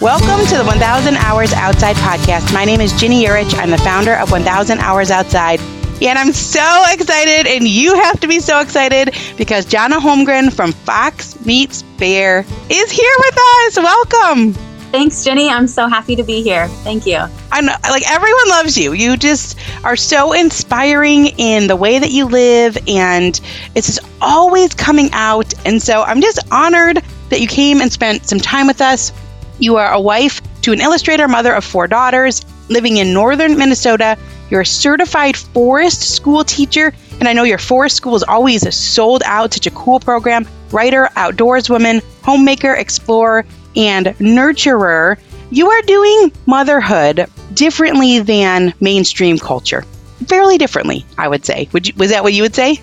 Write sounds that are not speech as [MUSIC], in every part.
Welcome to the 1000 Hours Outside podcast. My name is Ginny Yurich. I'm the founder of 1000 Hours Outside. And I'm so excited, and you have to be so excited because Johnna Holmgren from Fox Meets Bear is here with us. Welcome. Thanks, Jenny. I'm so happy to be here. Thank you. I know, like everyone loves you. You just are so inspiring in the way that you live, and it's just always coming out. And so I'm just honored that you came and spent some time with us. You are a wife to an illustrator, mother of four daughters, living in northern Minnesota. You're a certified forest school teacher, and I know your forest school is always sold out. Such a cool program. Writer, outdoors woman, homemaker, explorer, and nurturer. You are doing motherhood differently than mainstream culture. Fairly differently, I would say. Would you, was that what you would say?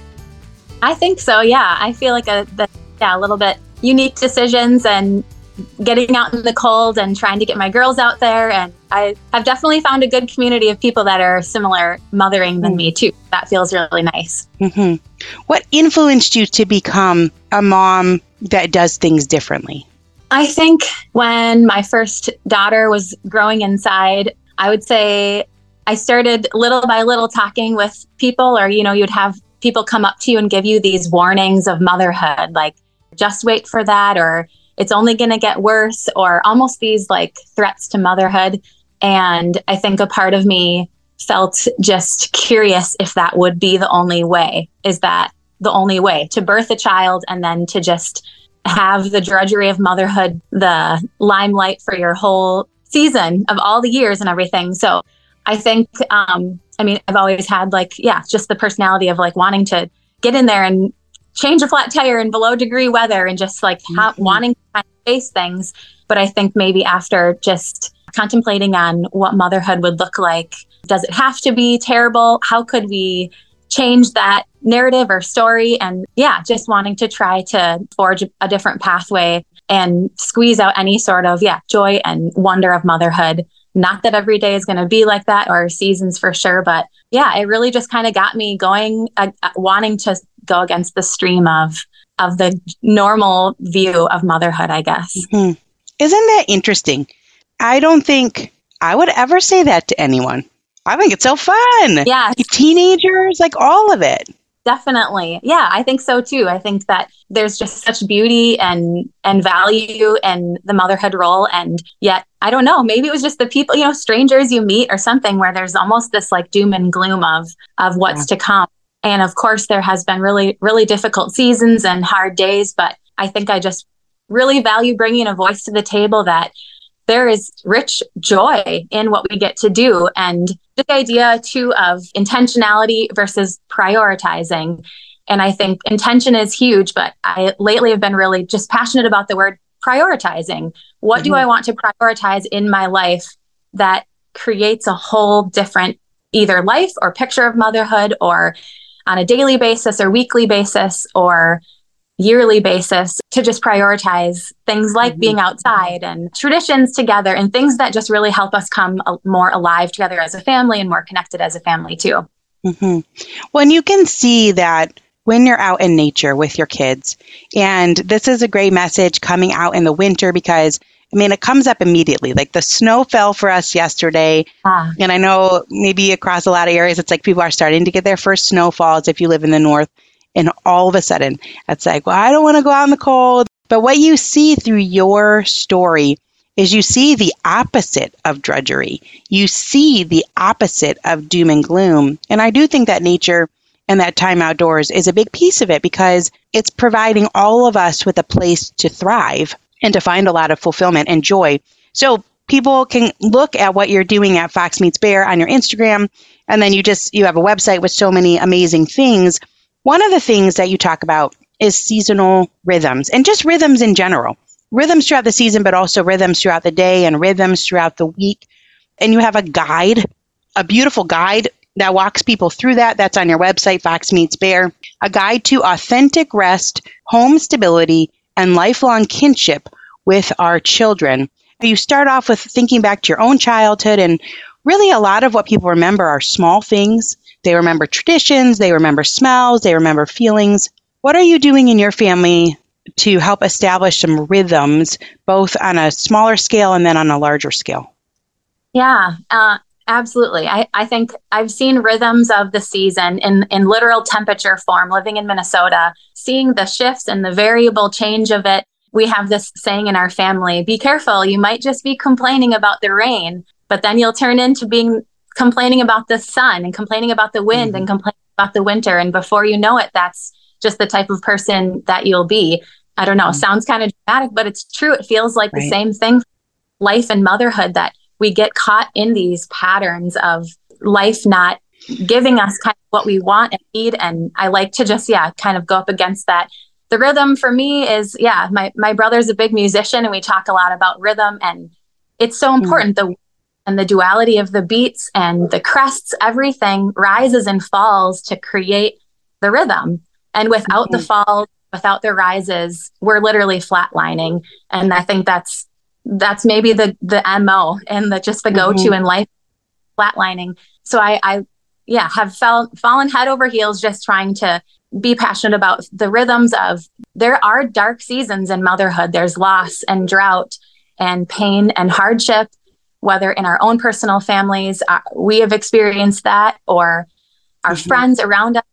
I think so. Yeah, I feel like a the, yeah a little bit unique decisions and getting out in the cold and trying to get my girls out there. And I have definitely found a good community of people that are similar mothering than mm. me too. That feels really nice. Mm-hmm. What influenced you to become a mom that does things differently? I think when my first daughter was growing inside, I would say I started little by little talking with people, or, you know, you'd have people come up to you and give you these warnings of motherhood, like just wait for that, or it's only going to get worse, or almost these like threats to motherhood. And I think a part of me felt just curious if that would be the only way. Is that the only way to birth a child and then to just have the drudgery of motherhood, the limelight for your whole season of all the years and everything. So I think, um, I mean, I've always had like, yeah, just the personality of like wanting to get in there and change a flat tire in below degree weather and just like ha- mm-hmm. wanting to face things. But I think maybe after just contemplating on what motherhood would look like, does it have to be terrible? How could we change that narrative or story. And yeah, just wanting to try to forge a different pathway and squeeze out any sort of, yeah, joy and wonder of motherhood. Not that every day is going to be like that or seasons for sure, but yeah, it really just kind of got me going, uh, uh, wanting to go against the stream of of the normal view of motherhood, I guess. Mm-hmm. Isn't that interesting? I don't think I would ever say that to anyone. I think it's so fun. Yeah. Teenagers, like all of it. Definitely. Yeah, I think so too. I think that there's just such beauty and and value in the motherhood role and yet I don't know, maybe it was just the people, you know, strangers you meet or something where there's almost this like doom and gloom of of what's yeah. to come. And of course there has been really really difficult seasons and hard days, but I think I just really value bringing a voice to the table that there is rich joy in what we get to do. And the idea too of intentionality versus prioritizing. And I think intention is huge, but I lately have been really just passionate about the word prioritizing. What mm-hmm. do I want to prioritize in my life that creates a whole different either life or picture of motherhood or on a daily basis or weekly basis or yearly basis to just prioritize things like mm-hmm. being outside and traditions together and things that just really help us come more alive together as a family and more connected as a family too. Mm-hmm. When you can see that when you're out in nature with your kids, and this is a great message coming out in the winter because I mean, it comes up immediately. Like the snow fell for us yesterday. Ah. And I know maybe across a lot of areas, it's like people are starting to get their first snowfalls if you live in the north. And all of a sudden, it's like, well, I don't want to go out in the cold. But what you see through your story is you see the opposite of drudgery. You see the opposite of doom and gloom. And I do think that nature and that time outdoors is a big piece of it because it's providing all of us with a place to thrive and to find a lot of fulfillment and joy. So people can look at what you're doing at Fox Meets Bear on your Instagram and then you just you have a website with so many amazing things one of the things that you talk about is seasonal rhythms and just rhythms in general. Rhythms throughout the season, but also rhythms throughout the day and rhythms throughout the week. And you have a guide, a beautiful guide that walks people through that. That's on your website, Fox Meets Bear. A guide to authentic rest, home stability, and lifelong kinship with our children. You start off with thinking back to your own childhood, and really a lot of what people remember are small things they remember traditions, they remember smells, they remember feelings. What are you doing in your family to help establish some rhythms, both on a smaller scale and then on a larger scale. Yeah, uh, absolutely. I, I think I've seen rhythms of the season in, in literal temperature form living in Minnesota, seeing the shifts and the variable change of it. We have this saying in our family be careful, you might just be complaining about the rain, but then you'll turn into being complaining about the sun and complaining about the wind mm-hmm. and complaining about the winter. And before you know it, that's just the type of person that you'll be. I don't know, mm-hmm. sounds kind of dramatic, but it's true. It feels like right. the same thing life and motherhood that we get caught in these patterns of life not giving us kind of what we want and need. And I like to just, yeah, kind of go up against that. The rhythm for me is, yeah, my, my brother's a big musician and we talk a lot about rhythm and it's so mm-hmm. important. Mm-hmm. The and the duality of the beats and the crests, everything rises and falls to create the rhythm. And without mm-hmm. the falls, without the rises, we're literally flatlining. And I think that's that's maybe the the mo and the just the mm-hmm. go-to in life flatlining so i i yeah have fell, fallen head over heels just trying to be passionate about the rhythms of there are dark seasons in motherhood there's loss and drought and pain and hardship whether in our own personal families uh, we have experienced that or our mm-hmm. friends around us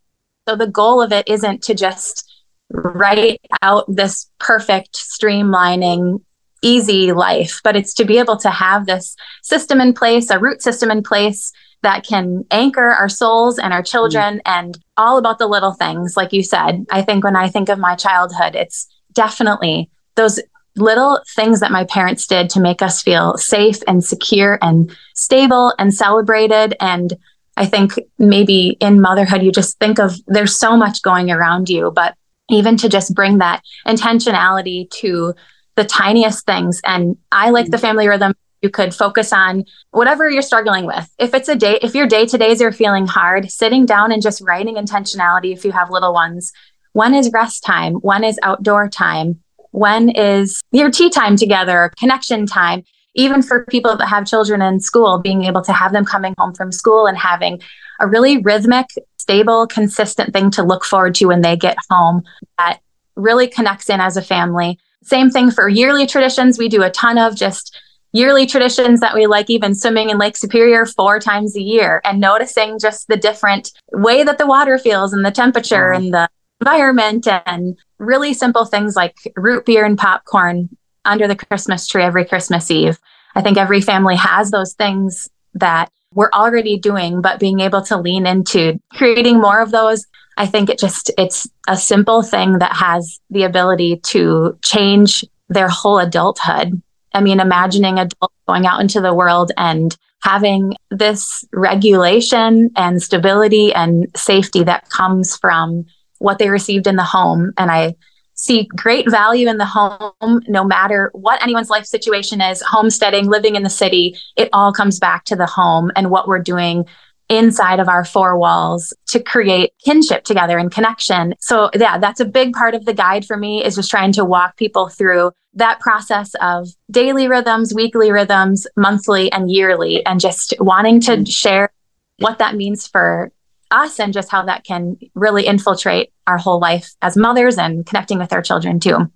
so the goal of it isn't to just write out this perfect streamlining easy life, but it's to be able to have this system in place, a root system in place that can anchor our souls and our children mm. and all about the little things. Like you said, I think when I think of my childhood, it's definitely those little things that my parents did to make us feel safe and secure and stable and celebrated. And I think maybe in motherhood, you just think of there's so much going around you, but even to just bring that intentionality to the tiniest things. And I like the mm-hmm. family rhythm. You could focus on whatever you're struggling with. If it's a day, if your day to days are feeling hard, sitting down and just writing intentionality if you have little ones. When is rest time? When is outdoor time? When is your tea time together, connection time? Even for people that have children in school, being able to have them coming home from school and having a really rhythmic, stable, consistent thing to look forward to when they get home that really connects in as a family same thing for yearly traditions. We do a ton of just yearly traditions that we like, even swimming in Lake Superior four times a year and noticing just the different way that the water feels and the temperature mm-hmm. and the environment and really simple things like root beer and popcorn under the Christmas tree every Christmas Eve. I think every family has those things that we're already doing, but being able to lean into creating more of those I think it just it's a simple thing that has the ability to change their whole adulthood. I mean, imagining adults going out into the world and having this regulation and stability and safety that comes from what they received in the home. And I see great value in the home, no matter what anyone's life situation is homesteading, living in the city. It all comes back to the home and what we're doing inside of our four walls to create kinship together and connection. So yeah, that's a big part of the guide for me is just trying to walk people through that process of daily rhythms, weekly rhythms, monthly and yearly and just wanting to mm-hmm. share what that means for us and just how that can really infiltrate our whole life as mothers and connecting with our children too.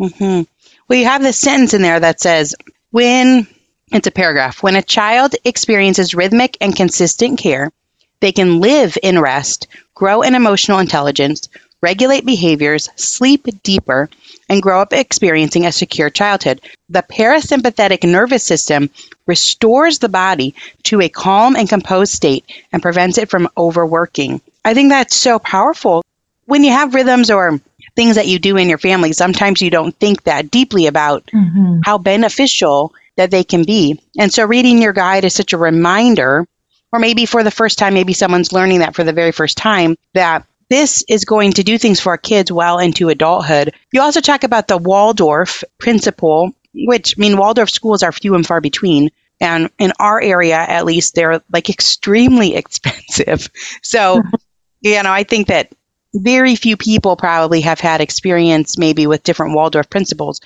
Mm-hmm. Well, you have this sentence in there that says, when it's a paragraph. When a child experiences rhythmic and consistent care, they can live in rest, grow in emotional intelligence, regulate behaviors, sleep deeper, and grow up experiencing a secure childhood. The parasympathetic nervous system restores the body to a calm and composed state and prevents it from overworking. I think that's so powerful. When you have rhythms or things that you do in your family, sometimes you don't think that deeply about mm-hmm. how beneficial that they can be. And so reading your guide is such a reminder, or maybe for the first time, maybe someone's learning that for the very first time, that this is going to do things for our kids well into adulthood. You also talk about the Waldorf principle, which I mean Waldorf schools are few and far between. And in our area, at least, they're like extremely [LAUGHS] expensive. So, [LAUGHS] you know, I think that very few people probably have had experience maybe with different Waldorf principles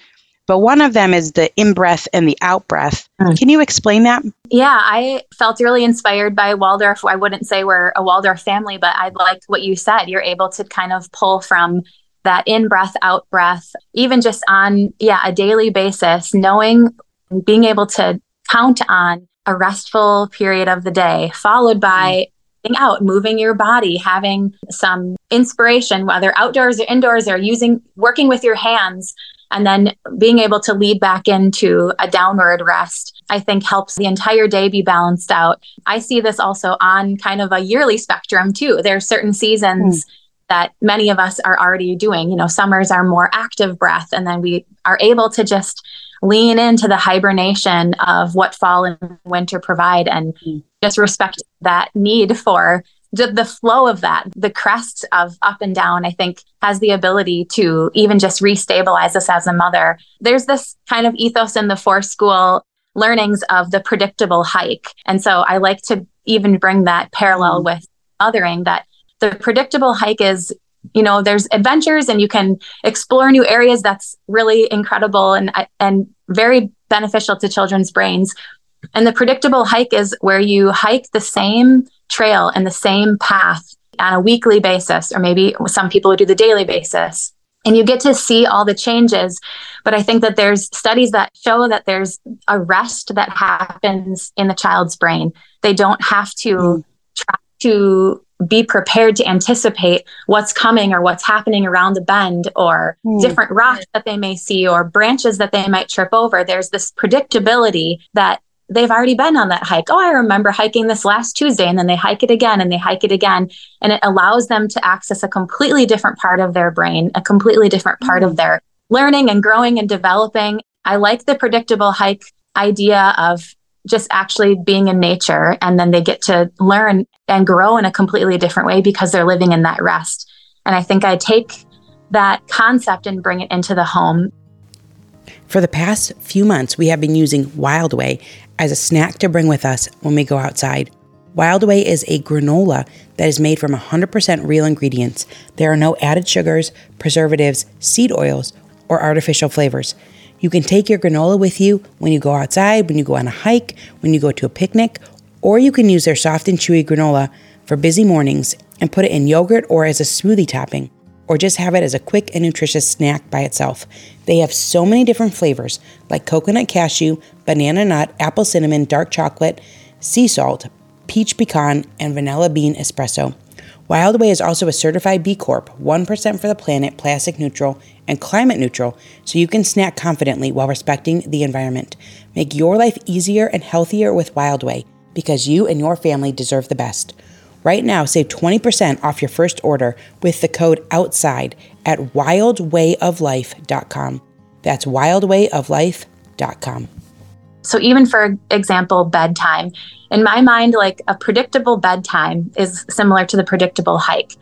but one of them is the in breath and the out breath. Mm. Can you explain that? Yeah, I felt really inspired by Waldorf. I wouldn't say we're a Waldorf family, but I liked what you said. You're able to kind of pull from that in breath, out breath, even just on, yeah, a daily basis, knowing, being able to count on a restful period of the day, followed by getting out, moving your body, having some inspiration, whether outdoors or indoors, or using, working with your hands, and then being able to lead back into a downward rest, I think helps the entire day be balanced out. I see this also on kind of a yearly spectrum too. There are certain seasons. Mm. That many of us are already doing. You know, summers are more active breath, and then we are able to just lean into the hibernation of what fall and winter provide and mm. just respect that need for the flow of that, the crest of up and down, I think has the ability to even just restabilize us as a mother. There's this kind of ethos in the forest school learnings of the predictable hike. And so I like to even bring that parallel mm. with mothering that the predictable hike is you know there's adventures and you can explore new areas that's really incredible and and very beneficial to children's brains and the predictable hike is where you hike the same trail and the same path on a weekly basis, or maybe some people would do the daily basis. And you get to see all the changes. But I think that there's studies that show that there's a rest that happens in the child's brain. They don't have to mm. try to be prepared to anticipate what's coming or what's happening around the bend or mm. different rocks that they may see or branches that they might trip over. There's this predictability that they've already been on that hike. Oh, I remember hiking this last Tuesday, and then they hike it again and they hike it again. And it allows them to access a completely different part of their brain, a completely different part of mm. their learning and growing and developing. I like the predictable hike idea of just actually being in nature and then they get to learn and grow in a completely different way because they're living in that rest. And I think I take that concept and bring it into the home for the past few months, we have been using Wildway as a snack to bring with us when we go outside. Wildway is a granola that is made from 100% real ingredients. There are no added sugars, preservatives, seed oils, or artificial flavors. You can take your granola with you when you go outside, when you go on a hike, when you go to a picnic, or you can use their soft and chewy granola for busy mornings and put it in yogurt or as a smoothie topping or just have it as a quick and nutritious snack by itself. They have so many different flavors like coconut cashew, banana nut, apple cinnamon, dark chocolate, sea salt, peach pecan, and vanilla bean espresso. Wildway is also a certified B Corp, 1% for the planet, plastic neutral, and climate neutral, so you can snack confidently while respecting the environment. Make your life easier and healthier with Wildway because you and your family deserve the best. Right now, save 20% off your first order with the code OUTSIDE at wildwayoflife.com. That's wildwayoflife.com. So, even for example, bedtime, in my mind, like a predictable bedtime is similar to the predictable hike.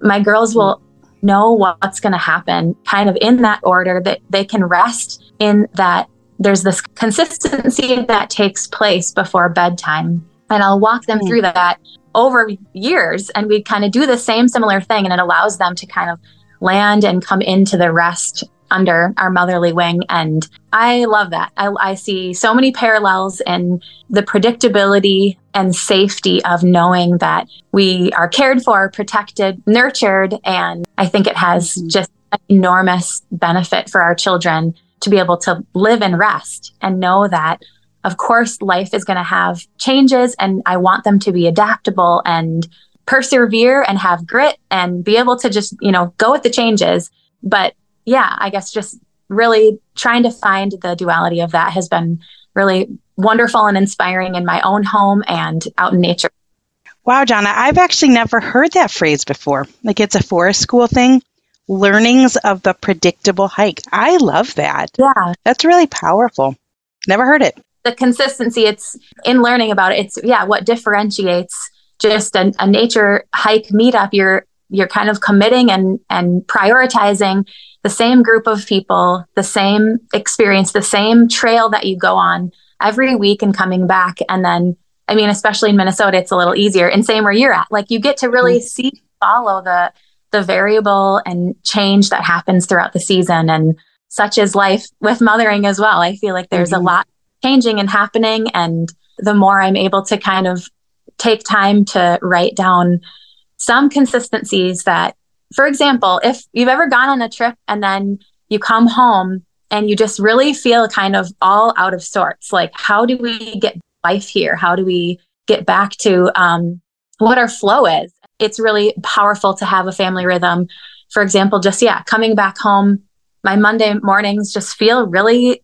My girls will know what's going to happen kind of in that order that they can rest in that there's this consistency that takes place before bedtime. And I'll walk them mm. through that over years and we kind of do the same similar thing and it allows them to kind of land and come into the rest under our motherly wing and i love that I, I, see so many parallels in the predictability and safety of knowing that we are cared for protected nurtured and i think it has mm-hmm. just an enormous benefit for our children to be able to live in rest and know that of course, life is going to have changes, and I want them to be adaptable and persevere and have grit and be able to just, you know, go with the changes. But yeah, I guess just really trying to find the duality of that has been really wonderful and inspiring in my own home and out in nature. Wow, Johnna, I've actually never heard that phrase before. Like it's a forest school thing. Learnings of the predictable hike. I love that. Yeah. That's really powerful. Never heard it the consistency it's in learning about it it's yeah what differentiates just a, a nature hike meetup. You're you're kind of committing and and prioritizing the same group of people the same experience the same trail that you go on every week and coming back. And then i mean especially in minnesota it's a little easier. And same where you're at. Like you get to really mm-hmm. see follow the the variable and change that happens throughout the season. And such is life with mothering as well. I feel like there's mm-hmm. a lot changing and happening. And the more I'm able to kind of take time to write down some consistencies that for example, if you've ever gone on a trip and then you come home and you just really feel kind of all out of sorts, like how do we get life here? How do we get back to um, what our flow is? It's really powerful to have a family rhythm. For example, just yeah, coming back home, my Monday mornings just feel really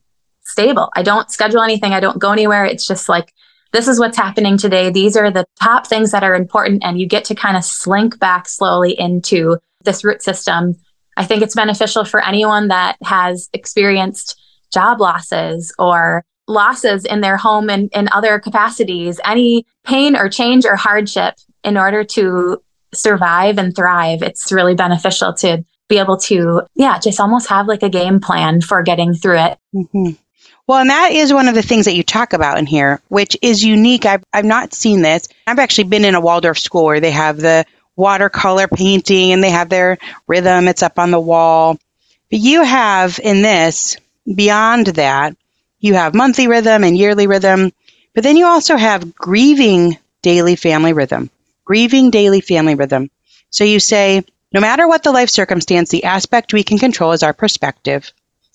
stable. I don't schedule anything, I don't go anywhere. It's just like this is what's happening today. These are the top things that are important. And you get to kind of slink back slowly into this root system. I think it's beneficial for anyone that has experienced job losses or losses in their home and in other capacities, any pain or change or hardship in order to survive and thrive. It's really beneficial to be able to, yeah, just almost have like a game plan for getting through it. Mm-hmm. Well, and that is one of the things that you talk about in here, which is unique. I've, I've not seen this. I've actually been in a Waldorf school where they have the watercolor painting and they have their rhythm, it's up on the wall. But you have in this, beyond that, you have monthly rhythm and yearly rhythm, but then you also have grieving daily family rhythm. Grieving daily family rhythm. So you say, no matter what the life circumstance, the aspect we can control is our perspective.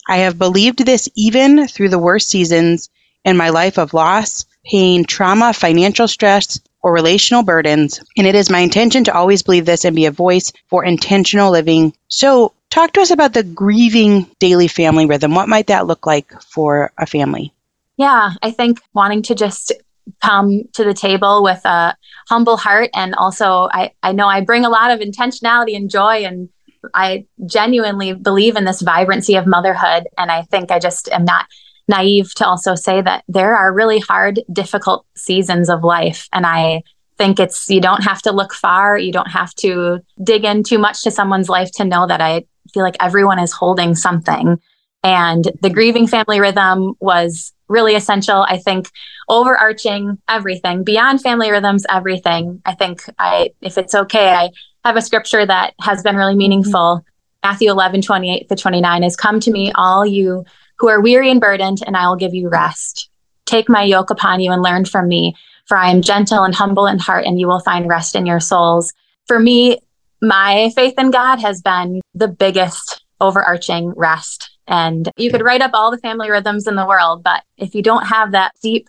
I have believed this even through the worst seasons in my life of loss, pain, trauma, financial stress, or relational burdens, and it is my intention to always believe this and be a voice for intentional living. So, talk to us about the grieving daily family rhythm. What might that look like for a family? Yeah, I think wanting to just come to the table with a humble heart and also I, I know I bring a lot of intentionality and joy and I genuinely believe in this vibrancy of motherhood. And I think I just am not naive to also say that there are really hard, difficult seasons of life. And I think it's, you don't have to look far. You don't have to dig in too much to someone's life to know that I feel like everyone is holding something. And the grieving family rhythm was really essential. I think overarching everything beyond family rhythms, everything. I think I, if it's okay, I have a scripture that has been really meaningful. Matthew 11, 28 to 29 is come to me, all you who are weary and burdened, and I will give you rest. Take my yoke upon you and learn from me, for I am gentle and humble in heart, and you will find rest in your souls. For me, my faith in God has been the biggest overarching rest. And you could write up all the family rhythms in the world, but if you don't have that deep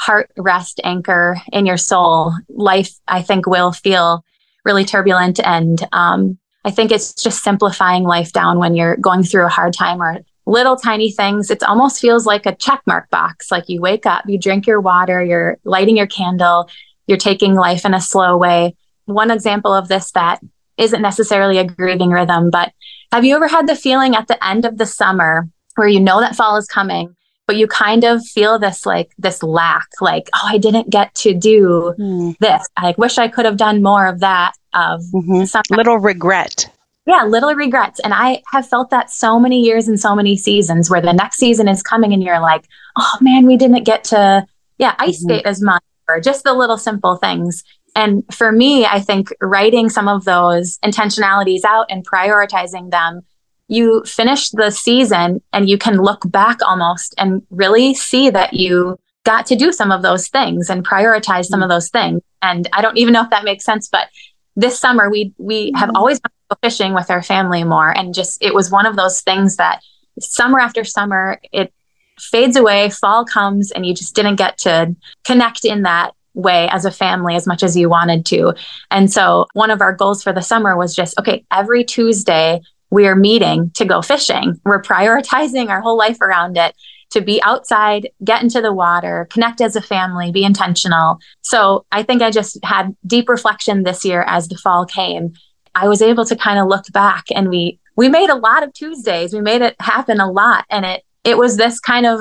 heart rest anchor in your soul, life, I think, will feel really turbulent. And um, I think it's just simplifying life down when you're going through a hard time or little tiny things. It almost feels like a check mark box. Like you wake up, you drink your water, you're lighting your candle, you're taking life in a slow way. One example of this that isn't necessarily a grieving rhythm, but have you ever had the feeling at the end of the summer where you know that fall is coming, but you kind of feel this like this lack, like, oh, I didn't get to do mm. this. I wish I could have done more of that of mm-hmm. little regret. Yeah, little regrets. And I have felt that so many years and so many seasons where the next season is coming and you're like, oh man, we didn't get to, yeah, ice mm-hmm. skate as much or just the little simple things. And for me, I think writing some of those intentionalities out and prioritizing them, you finish the season and you can look back almost and really see that you got to do some of those things and prioritize some of those things. And I don't even know if that makes sense, but this summer we we have mm-hmm. always been fishing with our family more and just it was one of those things that summer after summer it fades away fall comes and you just didn't get to connect in that way as a family as much as you wanted to. And so one of our goals for the summer was just okay, every Tuesday we are meeting to go fishing. We're prioritizing our whole life around it to be outside, get into the water, connect as a family, be intentional. So I think I just had deep reflection this year as the fall came. I was able to kind of look back and we we made a lot of Tuesdays. We made it happen a lot and it it was this kind of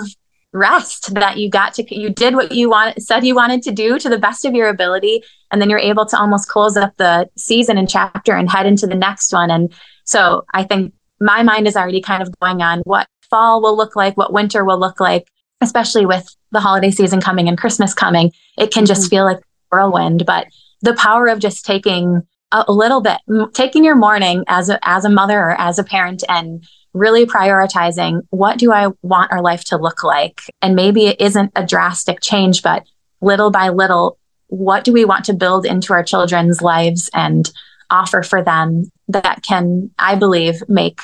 rest that you got to you did what you wanted said you wanted to do to the best of your ability and then you're able to almost close up the season and chapter and head into the next one and so i think my mind is already kind of going on what fall will look like what winter will look like especially with the holiday season coming and christmas coming it can just mm-hmm. feel like whirlwind but the power of just taking a little bit taking your morning as a as a mother or as a parent and really prioritizing what do I want our life to look like? And maybe it isn't a drastic change, but little by little, what do we want to build into our children's lives? And offer for them that can, I believe, make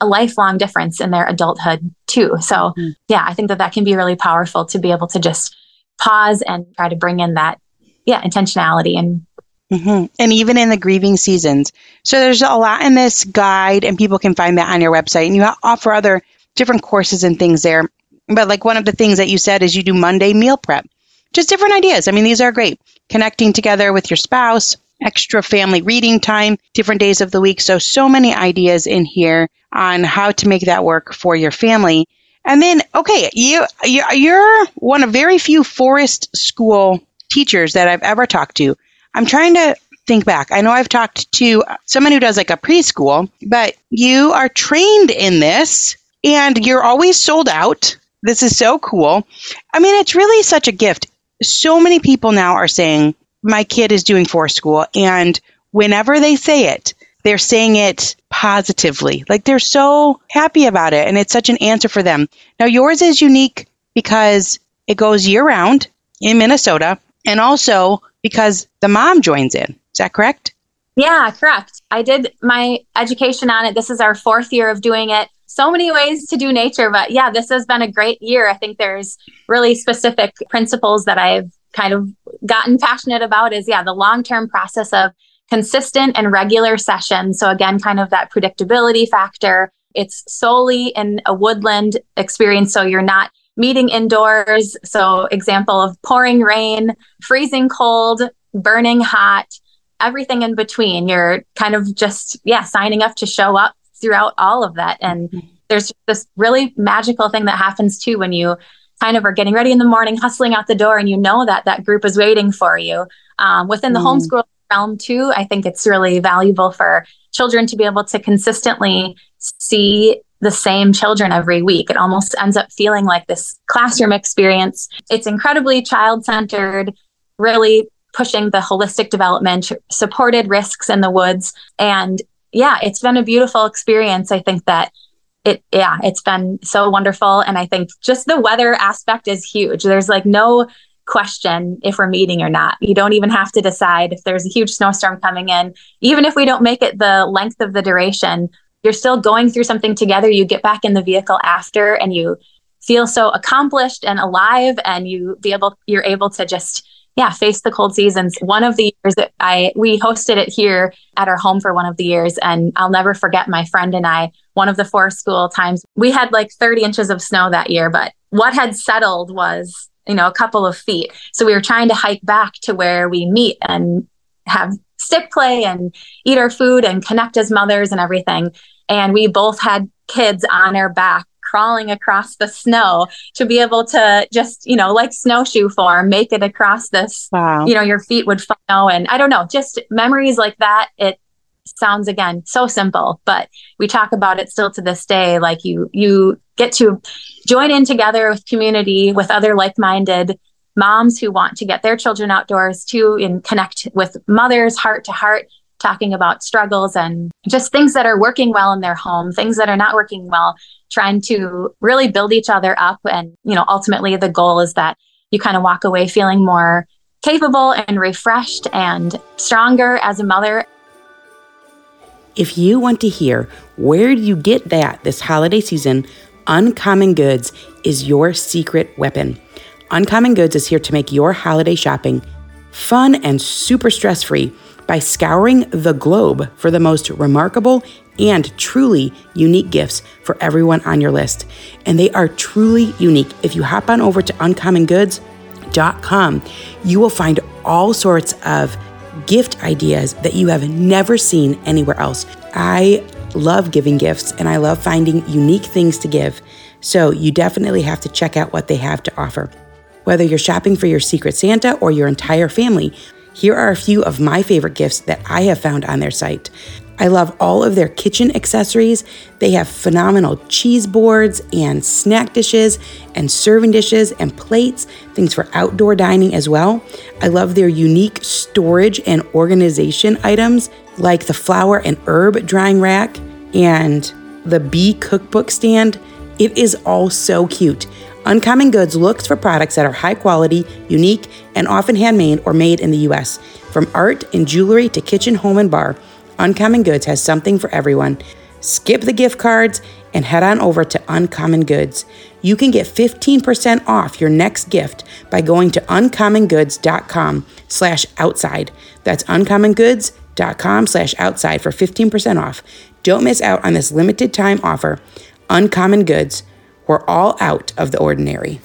a lifelong difference in their adulthood too. So, mm-hmm. yeah, I think that that can be really powerful to be able to just pause and try to bring in that, yeah, intentionality and Mm-hmm. And even in the grieving seasons. So there's a lot in this guide, and people can find that on your website. And you offer other different courses and things there. But like one of the things that you said is you do Monday meal prep. Just different ideas. I mean, these are great. Connecting together with your spouse, extra family reading time, different days of the week. So, so many ideas in here on how to make that work for your family. And then, okay, you, you're one of very few forest school teachers that I've ever talked to. I'm trying to think back. I know I've talked to someone who does like a preschool, but you are trained in this and you're always sold out. This is so cool. I mean, it's really such a gift. So many people now are saying, my kid is doing forest school. And whenever they say it, they're saying it positively. Like they're so happy about it. And it's such an answer for them. Now, yours is unique because it goes year round in Minnesota. And also, because the mom joins in. Is that correct? Yeah, correct. I did my education on it. This is our fourth year of doing it. So many ways to do nature, but yeah, this has been a great year. I think there's really specific principles that I've kind of gotten passionate about is yeah, the long-term process of consistent and regular sessions. So again, kind of that predictability factor. It's solely in a woodland experience. So you're not meeting indoors. So, example of pouring rain, freezing cold, burning hot, everything in between. You're kind of just, yeah, signing up to show up throughout all of that. And mm-hmm. there's this really magical thing that happens too when you kind of are getting ready in the morning, hustling out the door, and you know that that group is waiting for you. Um, within the mm. homeschool realm, too, I think it's really valuable for children to be able to consistently see the same children every week. It almost ends up feeling like this classroom experience. It's incredibly child centered, really pushing the holistic development, supported risks in the woods. And yeah, it's been a beautiful experience. I think that it, yeah, it's been so wonderful. And I think just the weather aspect is huge. There's like no question if we're meeting or not. You don't even have to decide if there's a huge snowstorm coming in. Even if we don't make it the length of the duration, you're still going through something together. You get back in the vehicle after and you feel so accomplished and alive and you be able you're able to just yeah face the cold seasons. One of the years that i we hosted it here at our home for one of the years and i'll never forget my friend and i one of the forest school times. We had like 30 inches of snow that year but what had settled was you know a couple of feet. So we were trying to hike back to where we meet and have stick play and eat our food and connect as mothers and everything. And we both had kids on our back crawling across the snow to be able to just, you know, like snowshoe form, make it across this. Wow. You know, your feet would follow. And I don't know, just memories like that. It sounds again so simple, but we talk about it still to this day. Like you, you get to join in together with community, with other like minded moms who want to get their children outdoors too and connect with mothers heart to heart talking about struggles and just things that are working well in their home things that are not working well trying to really build each other up. And you know ultimately the goal is that you kind of walk away feeling more capable and refreshed and stronger as a mother. If you want to hear where you get that this holiday season uncommon goods is your secret weapon. Uncommon Goods is here to make your holiday shopping fun and super stress free by scouring the globe for the most remarkable and truly unique gifts for everyone on your list. And they are truly unique. If you hop on over to uncommongoods.com, you will find all sorts of gift ideas that you have never seen anywhere else. I love giving gifts and I love finding unique things to give. So you definitely have to check out what they have to offer. Whether you're shopping for your Secret Santa or your entire family, here are a few of my favorite gifts that I have found on their site. I love all of their kitchen accessories. They have phenomenal cheese boards and snack dishes and serving dishes and plates, things for outdoor dining as well. I love their unique storage and organization items like the flower and herb drying rack and the bee cookbook stand. It is all so cute. Uncommon Goods looks for products that are high quality, unique, and often handmade or made in the US. From art and jewelry to kitchen, home, and bar, Uncommon Goods has something for everyone. Skip the gift cards and head on over to Uncommon Goods. You can get 15% off your next gift by going to uncommongoods.com slash outside. That's uncommongoods.com slash outside for 15% off. Don't miss out on this limited time offer. Uncommon Goods. We're all out of the ordinary.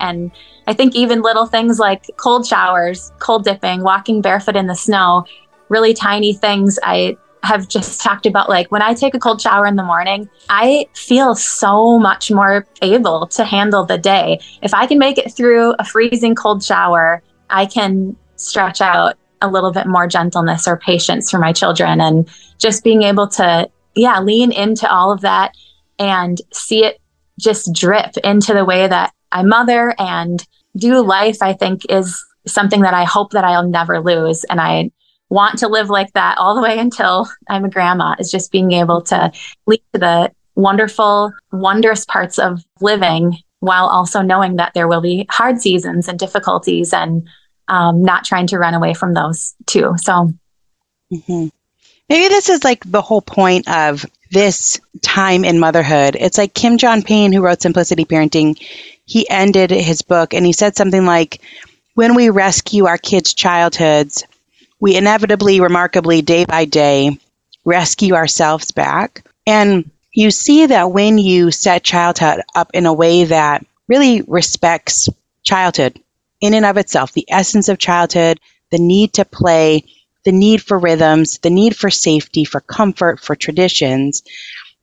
And I think even little things like cold showers, cold dipping, walking barefoot in the snow, really tiny things I have just talked about like when I take a cold shower in the morning, I feel so much more able to handle the day. If I can make it through a freezing cold shower, I can stretch out a little bit more gentleness or patience for my children and just being able to yeah, lean into all of that and see it just drip into the way that I mother and do life, I think is something that I hope that I'll never lose. And I want to live like that all the way until I'm a grandma is just being able to lead to the wonderful, wondrous parts of living while also knowing that there will be hard seasons and difficulties and um, not trying to run away from those too. So mm-hmm. Maybe this is like the whole point of this time in motherhood. It's like Kim John Payne, who wrote Simplicity Parenting, he ended his book and he said something like, When we rescue our kids' childhoods, we inevitably, remarkably, day by day, rescue ourselves back. And you see that when you set childhood up in a way that really respects childhood in and of itself, the essence of childhood, the need to play, the need for rhythms, the need for safety, for comfort, for traditions,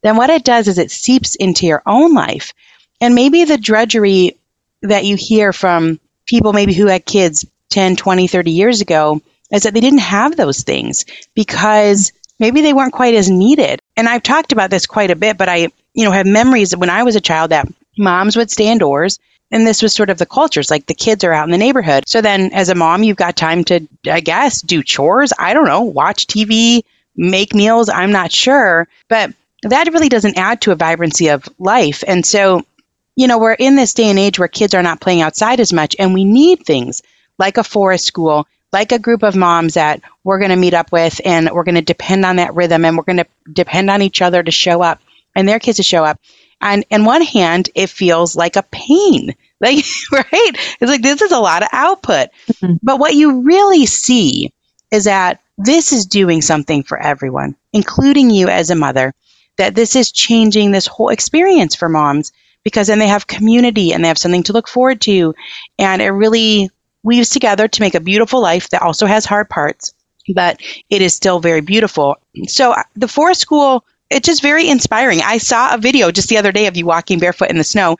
then what it does is it seeps into your own life. And maybe the drudgery that you hear from people maybe who had kids 10, 20, 30 years ago is that they didn't have those things because maybe they weren't quite as needed. And I've talked about this quite a bit, but I, you know, have memories when I was a child that moms would stay indoors and this was sort of the cultures like the kids are out in the neighborhood. So then as a mom you've got time to i guess do chores. I don't know watch tv make meals i'm not sure. But that really doesn't add to a vibrancy of life. And so you know we're in this day and age where kids are not playing outside as much and we need things like a forest school like a group of moms that we're going to meet up with and we're going to depend on that rhythm and we're going to depend on each other to show up and their kids to show up. And in one hand, it feels like a pain. [LAUGHS] Like, right? It's like this is a lot of output. Mm-hmm. But what you really see is that this is doing something for everyone, including you as a mother, that this is changing this whole experience for moms because then they have community and they have something to look forward to. And it really weaves together to make a beautiful life that also has hard parts, but it is still very beautiful. So uh, the forest school, it's just very inspiring. I saw a video just the other day of you walking barefoot in the snow.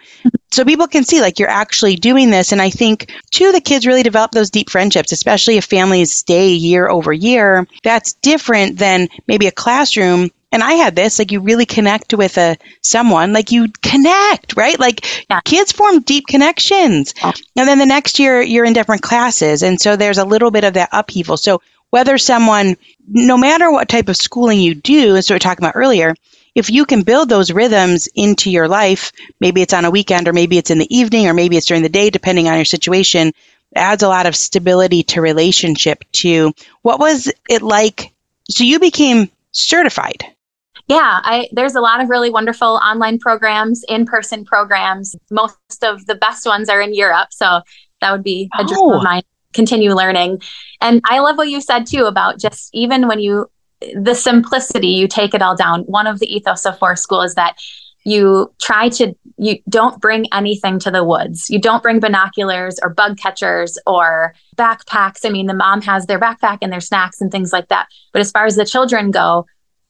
So people can see like you're actually doing this. And I think too, the kids really develop those deep friendships, especially if families stay year over year. That's different than maybe a classroom and I had this, like you really connect with a someone, like you connect, right? Like yeah. kids form deep connections. Yeah. And then the next year you're in different classes. And so there's a little bit of that upheaval. So whether someone, no matter what type of schooling you do, as we were talking about earlier, if you can build those rhythms into your life, maybe it's on a weekend or maybe it's in the evening or maybe it's during the day, depending on your situation, adds a lot of stability to relationship to what was it like? So you became certified yeah, I, there's a lot of really wonderful online programs, in-person programs. Most of the best ones are in Europe, so that would be a dream of oh. mine. Continue learning, and I love what you said too about just even when you the simplicity you take it all down. One of the ethos of Forest School is that you try to you don't bring anything to the woods. You don't bring binoculars or bug catchers or backpacks. I mean the mom has their backpack and their snacks and things like that. But as far as the children go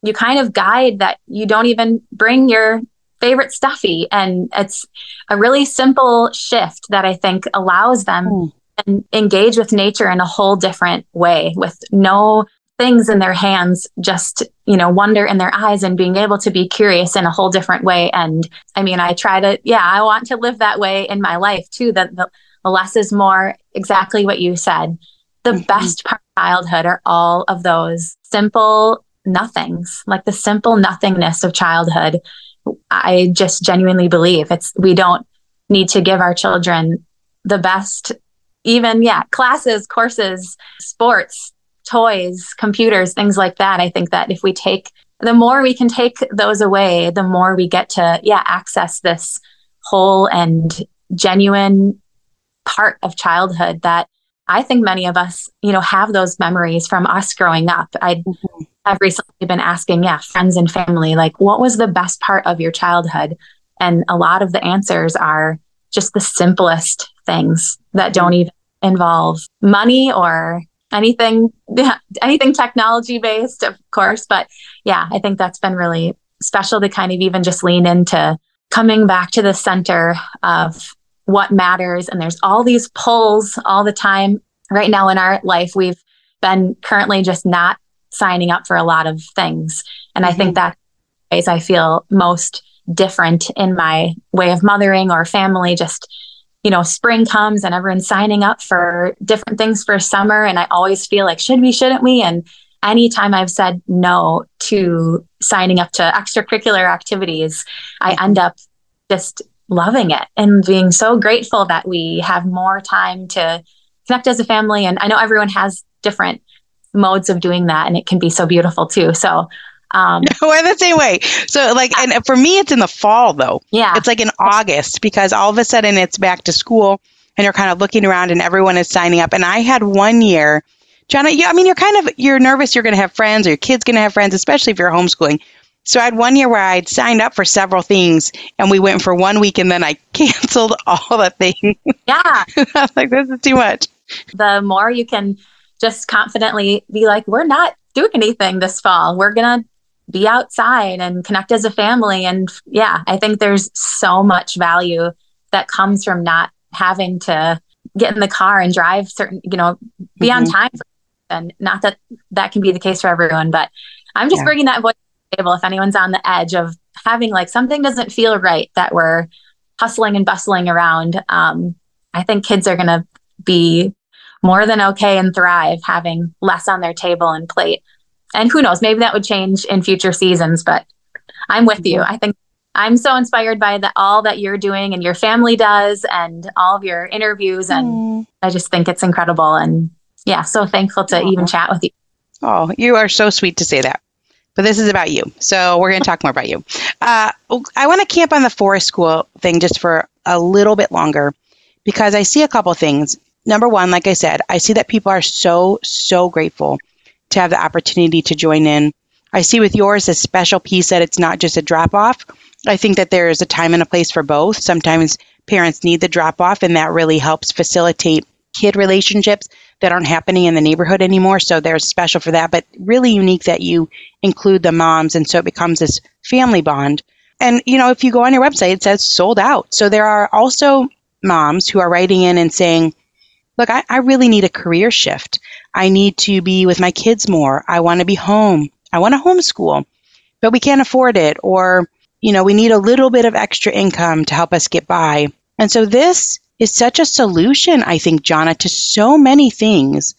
you kind of guide that you don't even bring your favorite stuffy. And it's a really simple shift that i think allows them mm. And engage with nature in a whole different way with no things in their hands just you know wonder in their eyes and being able to be curious in a whole different way and i mean i try to yeah i want to live that way in my life too that the, the less is more exactly what you said the mm-hmm. best part of childhood are all of those simple nothings, like the simple nothingness of childhood. I just genuinely believe it's we don't need to give our children the best even yeah classes courses sports toys, computers, things like that. I think that if we take the more we can take those away, the more we get to, yeah, access this whole and genuine part of childhood that I think many of us, you know, have those memories from us growing up. I mm-hmm. have recently been asking, yeah, friends and family, like, what was the best part of your childhood? And a lot of the answers are just the simplest things that don't mm-hmm. even involve money or anything, anything technology based, of course. But yeah, I think that's been really special to kind of even just lean into coming back to the center of what matters. And there's all these pulls all the time. Right now in our life, we've been currently just not signing up for a lot of things. And mm-hmm. I think mm-hmm. that ways I feel most different in my way of mothering or family. Just, you know, spring comes and everyone's signing up for different things for summer. And I always feel like, should we, shouldn't we? And anytime I've said no to signing up to extracurricular activities, I end up just loving it and being so grateful that we have more time to connect as a family. And I know everyone has different modes of doing that, and it can be so beautiful too. So, um, [LAUGHS] we're the same way. So, like, and for me, it's in the fall though. Yeah. It's like in August because all of a sudden it's back to school and you're kind of looking around and everyone is signing up. And I had one year, Johnna, yeah, I mean, you're kind of, you're nervous you're going to have friends or your kid's going to have friends, especially if you're homeschooling. So I had one year where I'd signed up for several things and we went for one week and then I [LAUGHS] canceled all the things. Yeah. [LAUGHS] I was like, this is too much. The more you can just confidently be like, we're not doing anything this fall. We're going to be outside and connect as a family. And yeah, I think there's so much value that comes from not having to get in the car and drive certain, you know, be mm-hmm. on time. And not that that can be the case for everyone, but I'm just yeah. bringing that voice table if anyone's on the edge of having like something doesn't feel right that we're hustling and bustling around. Um, I think kids are going to be more than okay and thrive having less on their table and plate. And who knows, maybe that would change in future seasons, but I'm with you. I think I'm so inspired by the, all that you're doing and your family does and all of your interviews. And mm. I just think it's incredible. And yeah, so thankful to even chat with you. Oh, you are so sweet to say that but this is about you. So we're going to talk more about you. Uh, I want to camp on the forest school thing just for a little bit longer because I see a couple things. Number one, like I said, I see that people are so, so grateful to have the opportunity to join in. I see with yours a special piece that it's not just a drop off. I think that there is a time and a place for both. Sometimes parents need the drop off, and that really helps facilitate kid relationships that aren't happening in the neighborhood anymore. So they're special for that, but really unique that you include the moms. And so it becomes this family bond. And, you know, if you go on your website, it says sold out. So there are also moms who are writing in and saying, look, I, I really need a career shift. I need to be with my kids more. I want to be home. I want to homeschool, but we can't afford it. Or, you know, we need a little bit of extra income to help us get by. And so this is such a solution, I think, Johnna, to so many things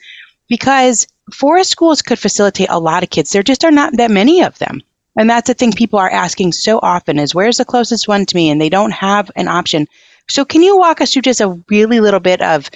because forest schools could facilitate a lot of kids. There just are not that many of them. And that's the thing people are asking so often is where's the closest one to me? And they don't have an option. So can you walk us through just a really little bit of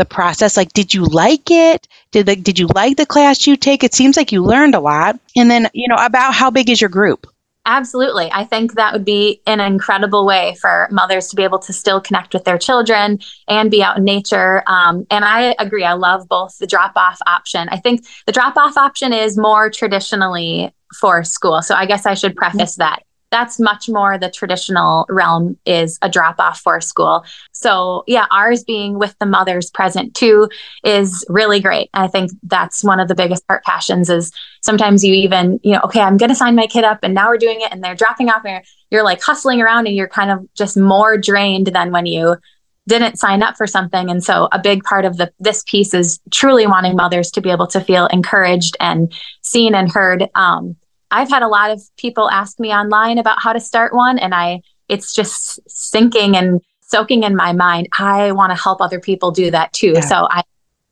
the process? Like, did you like it? Did the, did you like the class you take? It seems like you learned a lot. And then, you know, about how big is your group? Absolutely. I think that would be an incredible way for mothers to be able to still connect with their children and be out in nature. Um, and I agree. I love both the drop off option. I think the drop off option is more traditionally for school. So I guess I should preface that that's much more the traditional realm is a drop off for school. So yeah, ours being with the mothers present too is really great. I think that's one of the biggest part passions is sometimes you even, you know, okay, I'm going to sign my kid up and now we're doing it and they're dropping off and you're like hustling around and you're kind of just more drained than when you didn't sign up for something and so a big part of the this piece is truly wanting mothers to be able to feel encouraged and seen and heard um, I've had a lot of people ask me online about how to start one, and I it's just sinking and soaking in my mind. I want to help other people do that too. Yeah. So I'm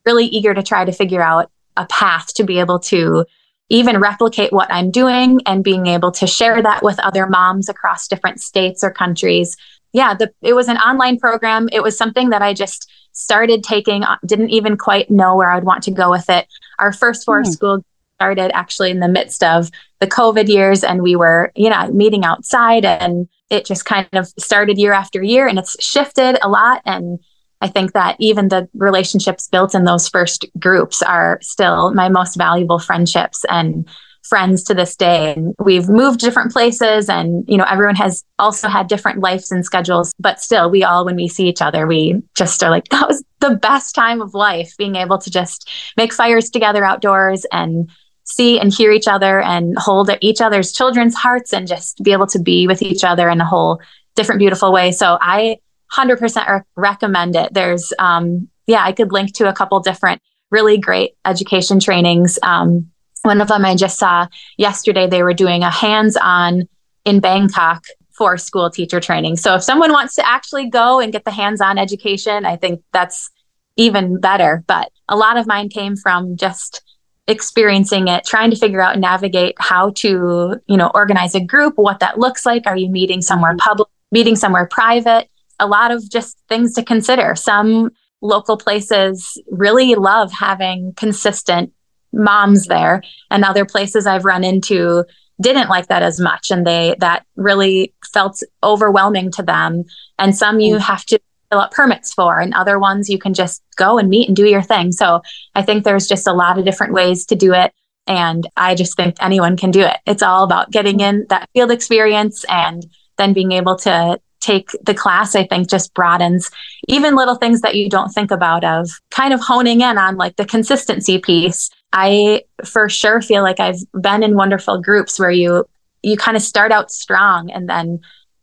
really eager to try to figure out a path to be able to even replicate what I'm doing and being able to share that with other moms across different states or countries. Yeah, the, it was an online program. It was something that I just started taking, uh, didn't even quite know where I'd want to go with it. our first forest mm. school started actually in the midst of the COVID years, and we were, you know, meeting outside, and it just kind of started year after year, and it's shifted a lot. And I think that even the relationships built in those first groups are still my most valuable friendships and friends to this day. And we've moved different places and, you know, everyone has also had different lives and schedules, but still we all, when we see each other, we just are like, that was the best time of life, being able to just make fires together outdoors and see and hear each other and hold each other's children's hearts and just be able to be with each other in a whole different, beautiful way. So I 100% recommend it. There's, um, yeah, I could link to a couple different really great education trainings. Um, one of them I just saw yesterday, they were doing a hands on in Bangkok forest school teacher training. So if someone wants to actually go and get the hands on education, I think that's even better. But a lot of mine came from just experiencing it trying to figure out and navigate how to you know organize a group what that looks like are you meeting somewhere mm-hmm. public meeting somewhere private a lot of just things to consider some local places really love having consistent moms there and other places i've run into didn't like that as much and they that really felt overwhelming to them and some you mm. have to fill out permits for and other ones you can just go and meet and do your thing. So i think there's just a lot of different ways to do it and i just think anyone can do it. It's all about getting in that field experience and then being able to take the class i think just broadens even little things that you don't think about of kind of honing in on like the consistency piece. I for sure feel like i've been in wonderful groups where you you kind of start out strong and then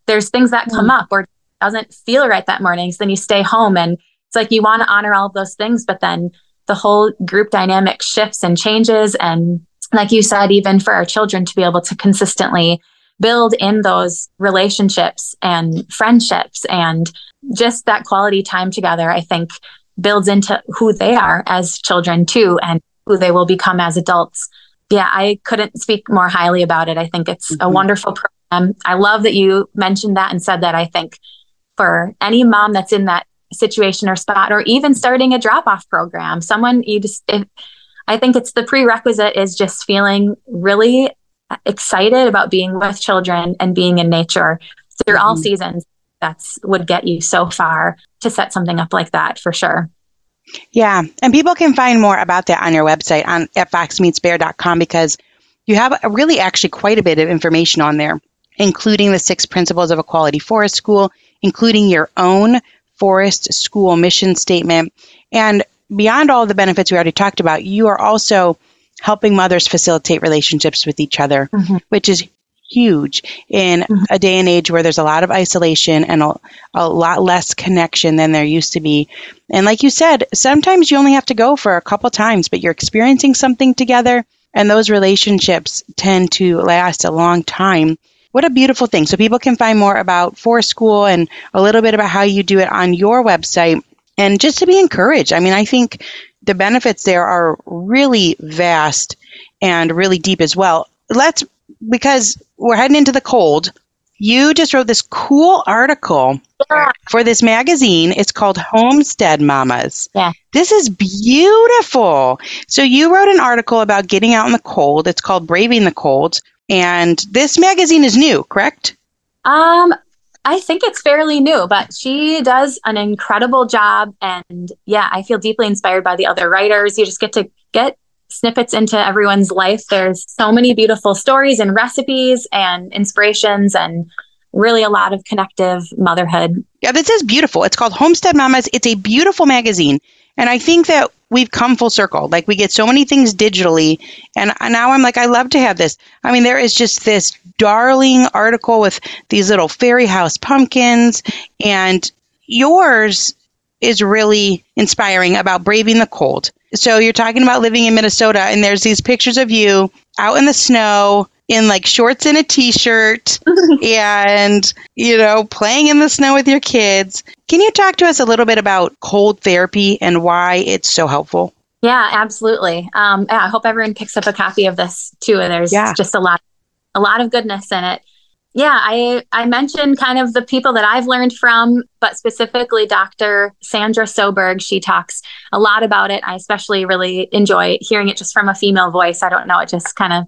there's things that come mm. up or doesn't feel right that morning. So then you stay home and it's like you want to honor all of those things, but then the whole group dynamic shifts and changes. And like you said, even for our children to be able to consistently build in those relationships and friendships and just that quality time together, I think builds into who they are as children too and who they will become as adults. Yeah, I couldn't speak more highly about it. I think it's mm-hmm. a wonderful program. I love that you mentioned that and said that. I think for any mom that's in that situation or spot, or even starting a drop off program. Someone you just, if, I think it's the prerequisite is just feeling really excited about being with children and being in nature through mm-hmm. all seasons. That's would get you so far to set something up like that for sure. Yeah, and people can find more about that on your website on at foxmeetsbear.com because you have really actually quite a bit of information on there, including the six principles of a quality forest school including your own forest school mission statement. And beyond all the benefits we already talked about, you are also helping mothers facilitate relationships with each other, mm-hmm. which is huge in mm-hmm. a day and age where there's a lot of isolation and a, a lot less connection than there used to be. And like you said, sometimes you only have to go for a couple times, but you're experiencing something together, and those relationships tend to last a long time what a beautiful thing. So people can find more about Forest School and a little bit about how you do it on your website and just to be encouraged. I mean, I think the benefits there are really vast and really deep as well. Let's, because we're heading into the cold, you just wrote this cool article yeah. for this magazine. It's called Homestead Mamas. Yeah. This is beautiful. So you wrote an article about getting out in the cold. It's called Braving the Cold. And this magazine is new, correct? Um, I think it's fairly new, but she does an incredible job. And yeah, I feel deeply inspired by the other writers. You just get to get snippets into everyone's life. There's so many beautiful stories and recipes and inspirations and really a lot of connective motherhood. Yeah, this is beautiful. It's called Homestead Mamas. It's a beautiful magazine. And I think that we've come full circle. Like we get so many things digitally, and now I'm like, I love to have this. I mean, there is just this darling article with these little fairy house pumpkins, and yours is really inspiring about braving the cold. So you're talking about living in Minnesota, and there's these pictures of you out in the snow in like shorts and a t-shirt [LAUGHS] and you know playing in the snow with your kids can you talk to us a little bit about cold therapy and why it's so helpful yeah absolutely um, yeah, i hope everyone picks up a copy of this too and there's yeah. just a lot a lot of goodness in it yeah, I I mentioned kind of the people that I've learned from, but specifically Dr. Sandra Soberg. She talks a lot about it. I especially really enjoy hearing it just from a female voice. I don't know, it just kind of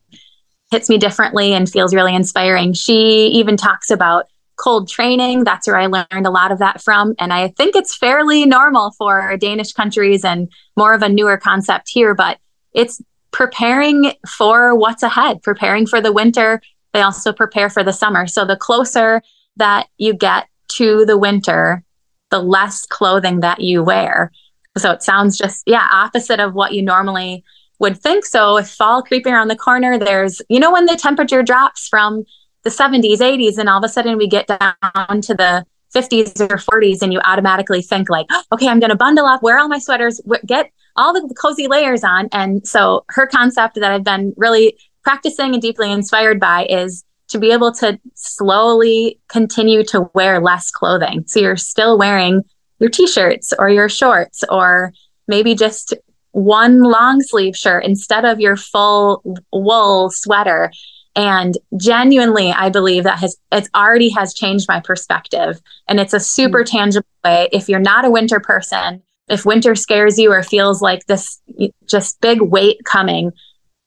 hits me differently and feels really inspiring. She even talks about cold training. That's where I learned a lot of that from. And I think it's fairly normal for Danish countries and more of a newer concept here, but it's preparing for what's ahead, preparing for the winter, they also prepare for the summer. So the closer that you get to the winter, the less clothing that you wear. So it sounds just, yeah, opposite of what you normally would think. So if fall creeping around the corner, there's, you know, when the temperature drops from the 70s, 80s, and all of a sudden we get down to the 50s or 40s, and you automatically think, like, oh, okay, I'm going to bundle up, wear all my sweaters, get all the cozy layers on. And so her concept that I've been really practicing and deeply inspired by is to be able to slowly continue to wear less clothing. So you're still wearing your t shirts or your shorts, or maybe just one long sleeve shirt instead of your full wool sweater. And genuinely, I believe that has it's already has changed my perspective. And it's a super mm-hmm. tangible way. If you're not a winter person, if winter scares you or feels like this just big weight coming,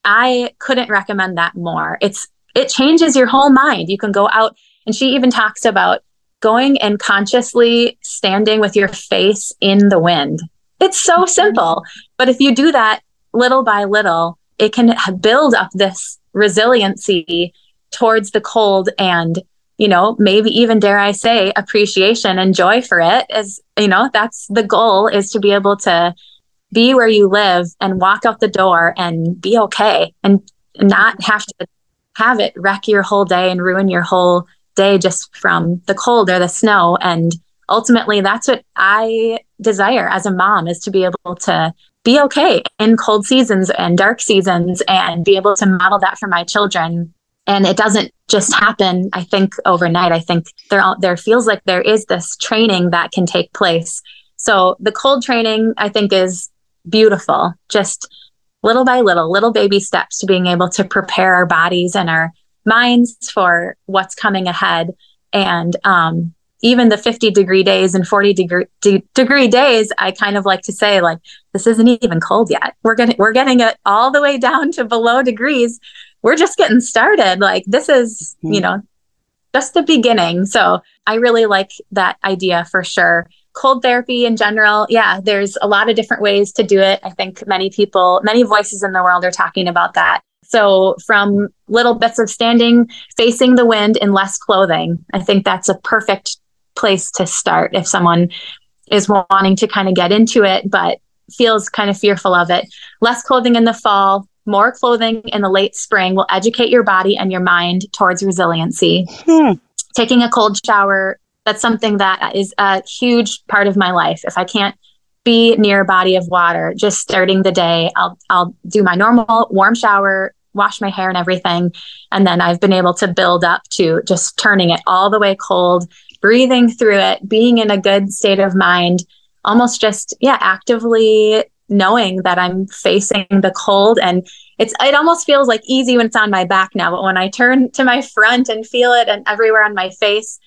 I couldn't recommend that more. It's it changes your whole mind. You can go out and she even talks about going and consciously standing with your face in the wind. It's so mm-hmm. simple, but if you do that little by little, it can build up this resiliency towards the cold and you know maybe even dare i say appreciation and joy for it is you know that's the goal is to be able to be where you live and walk out the door and be okay and not have to have it wreck your whole day and ruin your whole day just from the cold or the snow. And ultimately that's what i desire as a mom is to be able to be okay in cold seasons and dark seasons and be able to model that for my children. And it doesn't just happen i think overnight. I think there there feels like there is this training that can take place. So the cold training i think is beautiful, just little by little, little baby steps to being able to prepare our bodies and our minds for what's coming ahead. And um, even the 50 degree days and 40 degree, de- degree days, I kind of like to say, like, this isn't even cold yet. We're getting, we're getting it all the way down to below degrees. We're just getting started. Like, this is, mm-hmm. you know, just the beginning. So I really like that idea for sure cold therapy in general, yeah, there's a lot of different ways to do it. I think many people, many voices in the world are talking about that. So, from little bits of standing facing the wind in less clothing, I think that's a perfect place to start if someone is wanting to kind of get into it, but feels kind of fearful of it. Less clothing in the fall, more clothing in the late spring will educate your body and your mind towards resiliency. Hmm. Taking a cold shower that's something that is a huge part of my life. If I can't be near a body of water, just starting the day, I'll I'll do my normal warm shower, wash my hair and everything, and then I've been able to build up to just turning it all the way cold, breathing through it, being in a good state of mind, almost just yeah, actively knowing that I'm facing the cold and it's it almost feels like easy when it's on my back now, but when I turn to my front and feel it and everywhere on my face,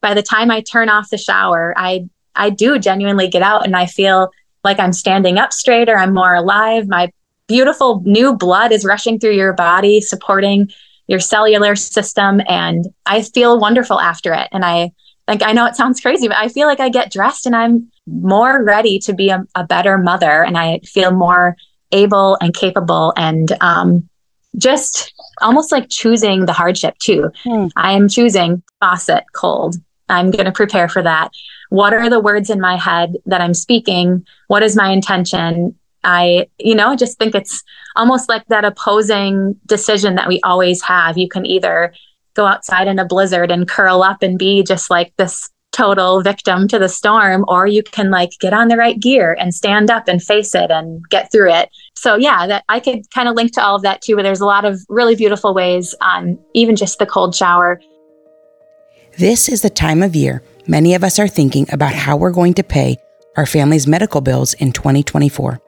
by the time I turn off the shower, I I do genuinely get out and I feel like I'm standing up straighter, I'm more alive. My beautiful new blood is rushing through your body, supporting your cellular system and I feel wonderful after it. And I think I know it sounds crazy, but I feel like I get dressed and I'm more ready to be a, a better mother and I feel more able and capable and um, just almost like choosing the hardship too. Mm. I am choosing faucet cold I'm going to prepare for that. What are the words in my head that I'm speaking? What is my intention? I, you know, just think it's almost like that opposing decision that we always have. You can either go outside in a blizzard and curl up and be just like this total victim to the storm, or you can like get on the right gear and stand up and face it and get through it. So yeah, that I could kind of link to all of that too, but there's a lot of really beautiful ways on even just the cold shower this is the time of year many of us are thinking about how we're going to pay our family's medical bills in 2024.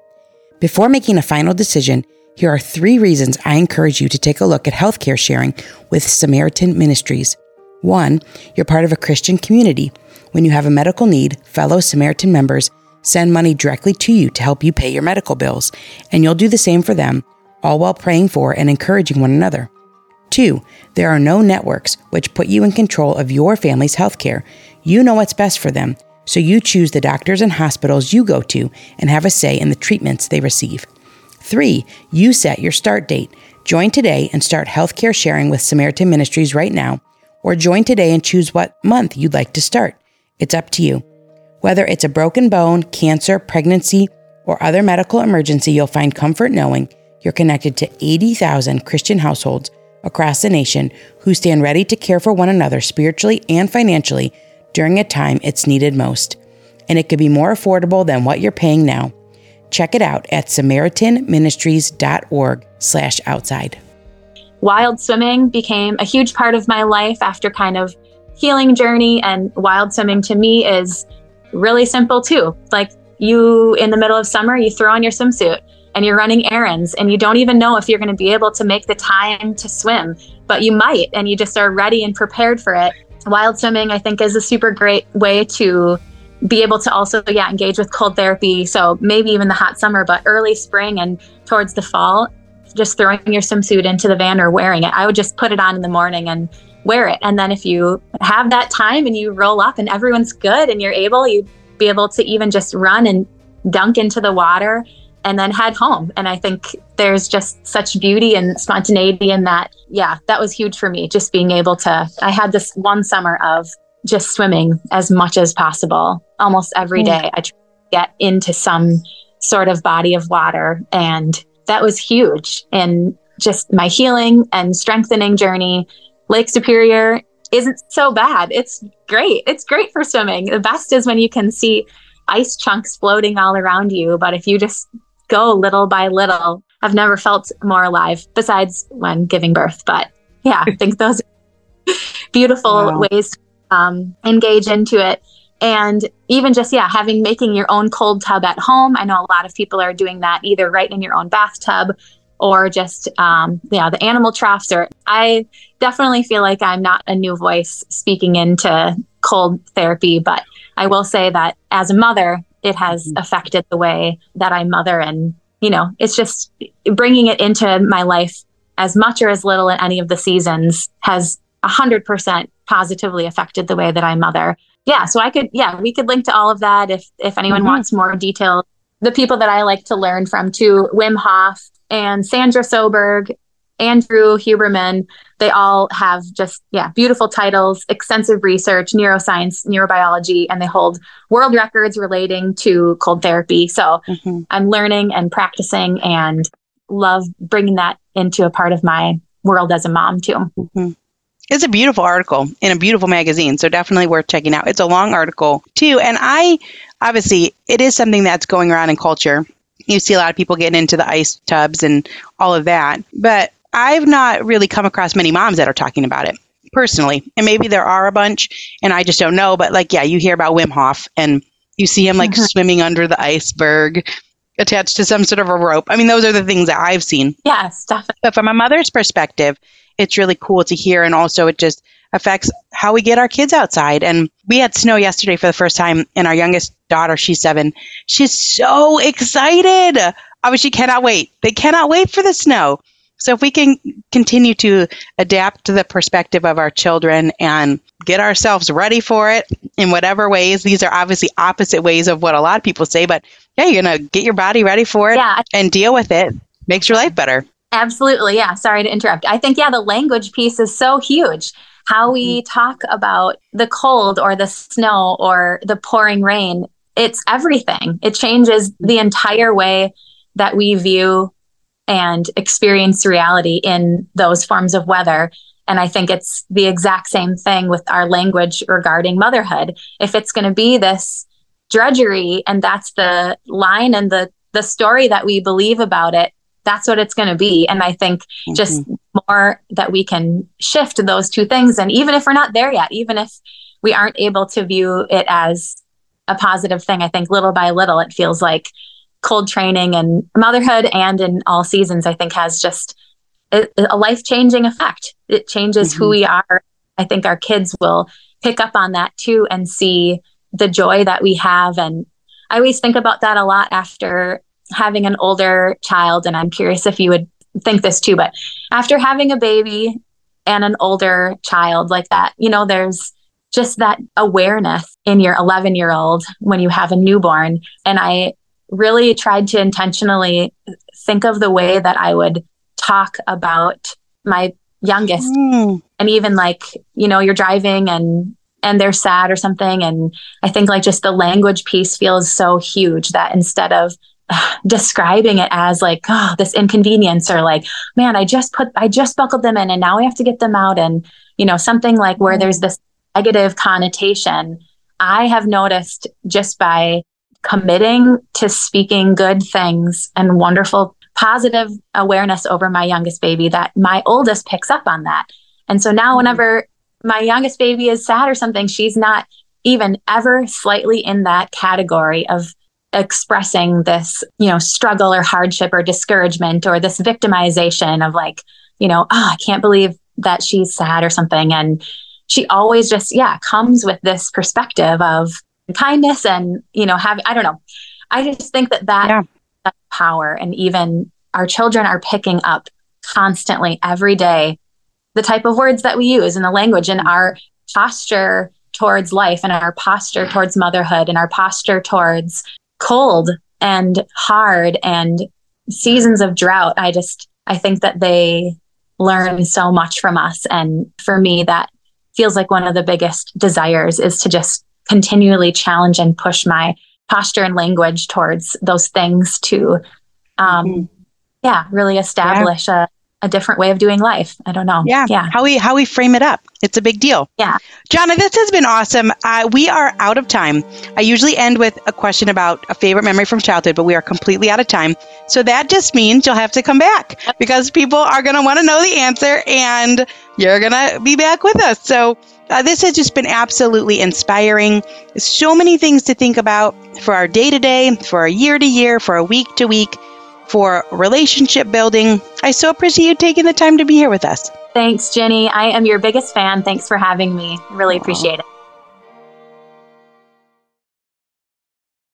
Before making a final decision, here are three reasons I encourage you to take a look at healthcare sharing with Samaritan Ministries. One, you're part of a Christian community. When you have a medical need, fellow Samaritan members send money directly to you to help you pay your medical bills, and you'll do the same for them, all while praying for and encouraging one another. Two, there are no networks which put you in control of your family's health care. You know what's best for them, so you choose the doctors and hospitals you go to and have a say in the treatments they receive. Three, you set your start date. Join today and start healthcare sharing with Samaritan Ministries right now, or join today and choose what month you'd like to start. It's up to you. Whether it's a broken bone, cancer, pregnancy, or other medical emergency, you'll find comfort knowing you're connected to 80,000 Christian households across the nation who stand ready to care for one another spiritually and financially during a time it's needed most. And it could be more affordable than what you're paying now. Check it out at samaritanministries.org slash outside. Wild swimming became a huge part of my life after kind of healing journey and wild swimming to me is really simple too. Like you in the middle of summer, you throw on your swimsuit and you're running errands and you don't even know if you're going to be able to make the time to swim, but you might and you just are ready and prepared for it. Wild swimming I think is a super great way to be able to also yeah engage with cold therapy so maybe even the hot summer but early spring and towards the fall just throwing your swimsuit into the van or wearing it i would just put it on in the morning and wear it. And then if you have that time and you roll up and everyone's good and you're able, you'd be able to even just run and dunk into the water and then head home. And I think there's just such beauty and spontaneity in that. Yeah, that was huge for me. Just being able to, I had this one summer of just swimming as much as possible almost every mm. I try to get into some sort of body of water. And that was huge in just my healing and strengthening journey Lake Superior isn't so bad. It's great. It's great for swimming. The best is when you can see ice chunks floating all around you. But if you just go little by little, I've never felt more alive besides when giving birth. But yeah, I think those [LAUGHS] beautiful wow. ways to um, engage into it. And even just, yeah, having making your own cold tub at home. I know a lot of people are doing that either right in your own bathtub or just um, you know the animal troughs or i definitely feel like i'm not a new voice speaking into cold therapy but i will say that as a mother it has mm-hmm. affected the way that i mother and you know it's just bringing it into my life as much or as little in any of the seasons has 100% positively affected the way that i mother yeah so i could yeah we could link to all of that if if anyone mm-hmm. wants more detail the people that i like to learn from too wim hof and Sandra Soberg, Andrew Huberman, they all have just, yeah, beautiful titles, extensive research, neuroscience, neurobiology, and they hold world records relating to cold therapy. So mm-hmm. I'm learning and practicing and love bringing that into a part of my world as a mom, too. Mm-hmm. It's a beautiful article in a beautiful magazine, so definitely worth checking out. It's a long article, too. And I obviously, it is something that's going around in culture you see a lot of people getting into the ice tubs and all of that. But I've not really come across many moms that are talking about it personally. And maybe there are a bunch and I just don't know. But like, yeah, you hear about Wim Hof and you see him like mm-hmm. swimming under the iceberg attached to some sort of a rope. I mean, those are the things that I've seen. Yes, definitely. But from a mother's perspective, it's really cool to hear. And also, it just affects how we get our kids outside. And we had snow yesterday for the first time, and our youngest daughter, she's seven, she's so excited. Obviously, she cannot wait. They cannot wait for the snow. So if we can continue to adapt to the perspective of our children and get ourselves ready for it in whatever ways, these are obviously opposite ways of what a lot of people say, but yeah, you're going to get your body ready for it yeah. and deal with it. Makes your life better. Absolutely. Yeah. Sorry to interrupt. I think, yeah, the language piece is so huge how we mm-hmm. talk about the cold or the snow or the pouring rain. It's everything. It changes the entire way that we view and experience reality in those forms of weather. And I think it's the exact same thing with our language regarding motherhood. If it's going to be this drudgery and that's the line and the the story that we believe about it, that's what it's going to be. And I think mm-hmm. just more that we can shift those two things. And even if we're not there yet, even if we aren't able to view it as a positive thing, I think little by little, it feels like cold training and motherhood and in all seasons, I think has just a, a life changing effect. It changes mm-hmm. who we are I think our kids will pick up on that too and see the joy that we have. And I always think about that a lot after having an older child. And I'm curious if you would think this too, but after having a baby and an older child like that, you know, there's just that awareness in your 11 year old when you have a newborn. And I really tried to intentionally think of the way that I would talk about my youngest mm. and even like you know you're driving and and they're sad or something and i think like just the language piece feels so huge that instead of describing it as like oh this inconvenience or like man i just put i just buckled them in and now we have to get them out and you know something like where there's this negative connotation i have noticed just by committing to speaking good things and wonderful positive awareness over my youngest baby that my oldest picks up on that. And so now, mm-hmm. whenever my youngest baby is sad or something, she's not even ever slightly in that category of expressing this, you know, struggle or hardship or discouragement or this victimization of like, you know, oh, I can't believe that she's sad or something. And she always just, yeah, comes with this perspective of kindness and, you know, have, I don't know. I just think that that yeah power. And even our children are picking up constantly every day the type of words that we use and the language and our posture towards life and our posture towards motherhood and our posture towards cold and hard and seasons of drought. I just, I think that they learn so much from us. And for me, that feels like one of the biggest desires is to just continually challenge and push my posture and language towards those things to um mm-hmm. yeah really establish yeah. A different way of doing life. I don't know. Yeah. Yeah. How we how we frame it up. It's a big deal. Yeah. Johnna, this has been awesome. Uh, we are out of time. I usually end with a question about a favorite memory from childhood, but we are completely out of time. So that just means you'll have to come back because people are going to want to know the answer and you're going to be back with us. So uh, this has just been absolutely inspiring. So many things to think about for our day to day, for our year to year, for our week to week, for relationship building. I so appreciate you taking the time to be here with us. Thanks, Jenny. I am your biggest fan. Thanks for having me. Really appreciate it.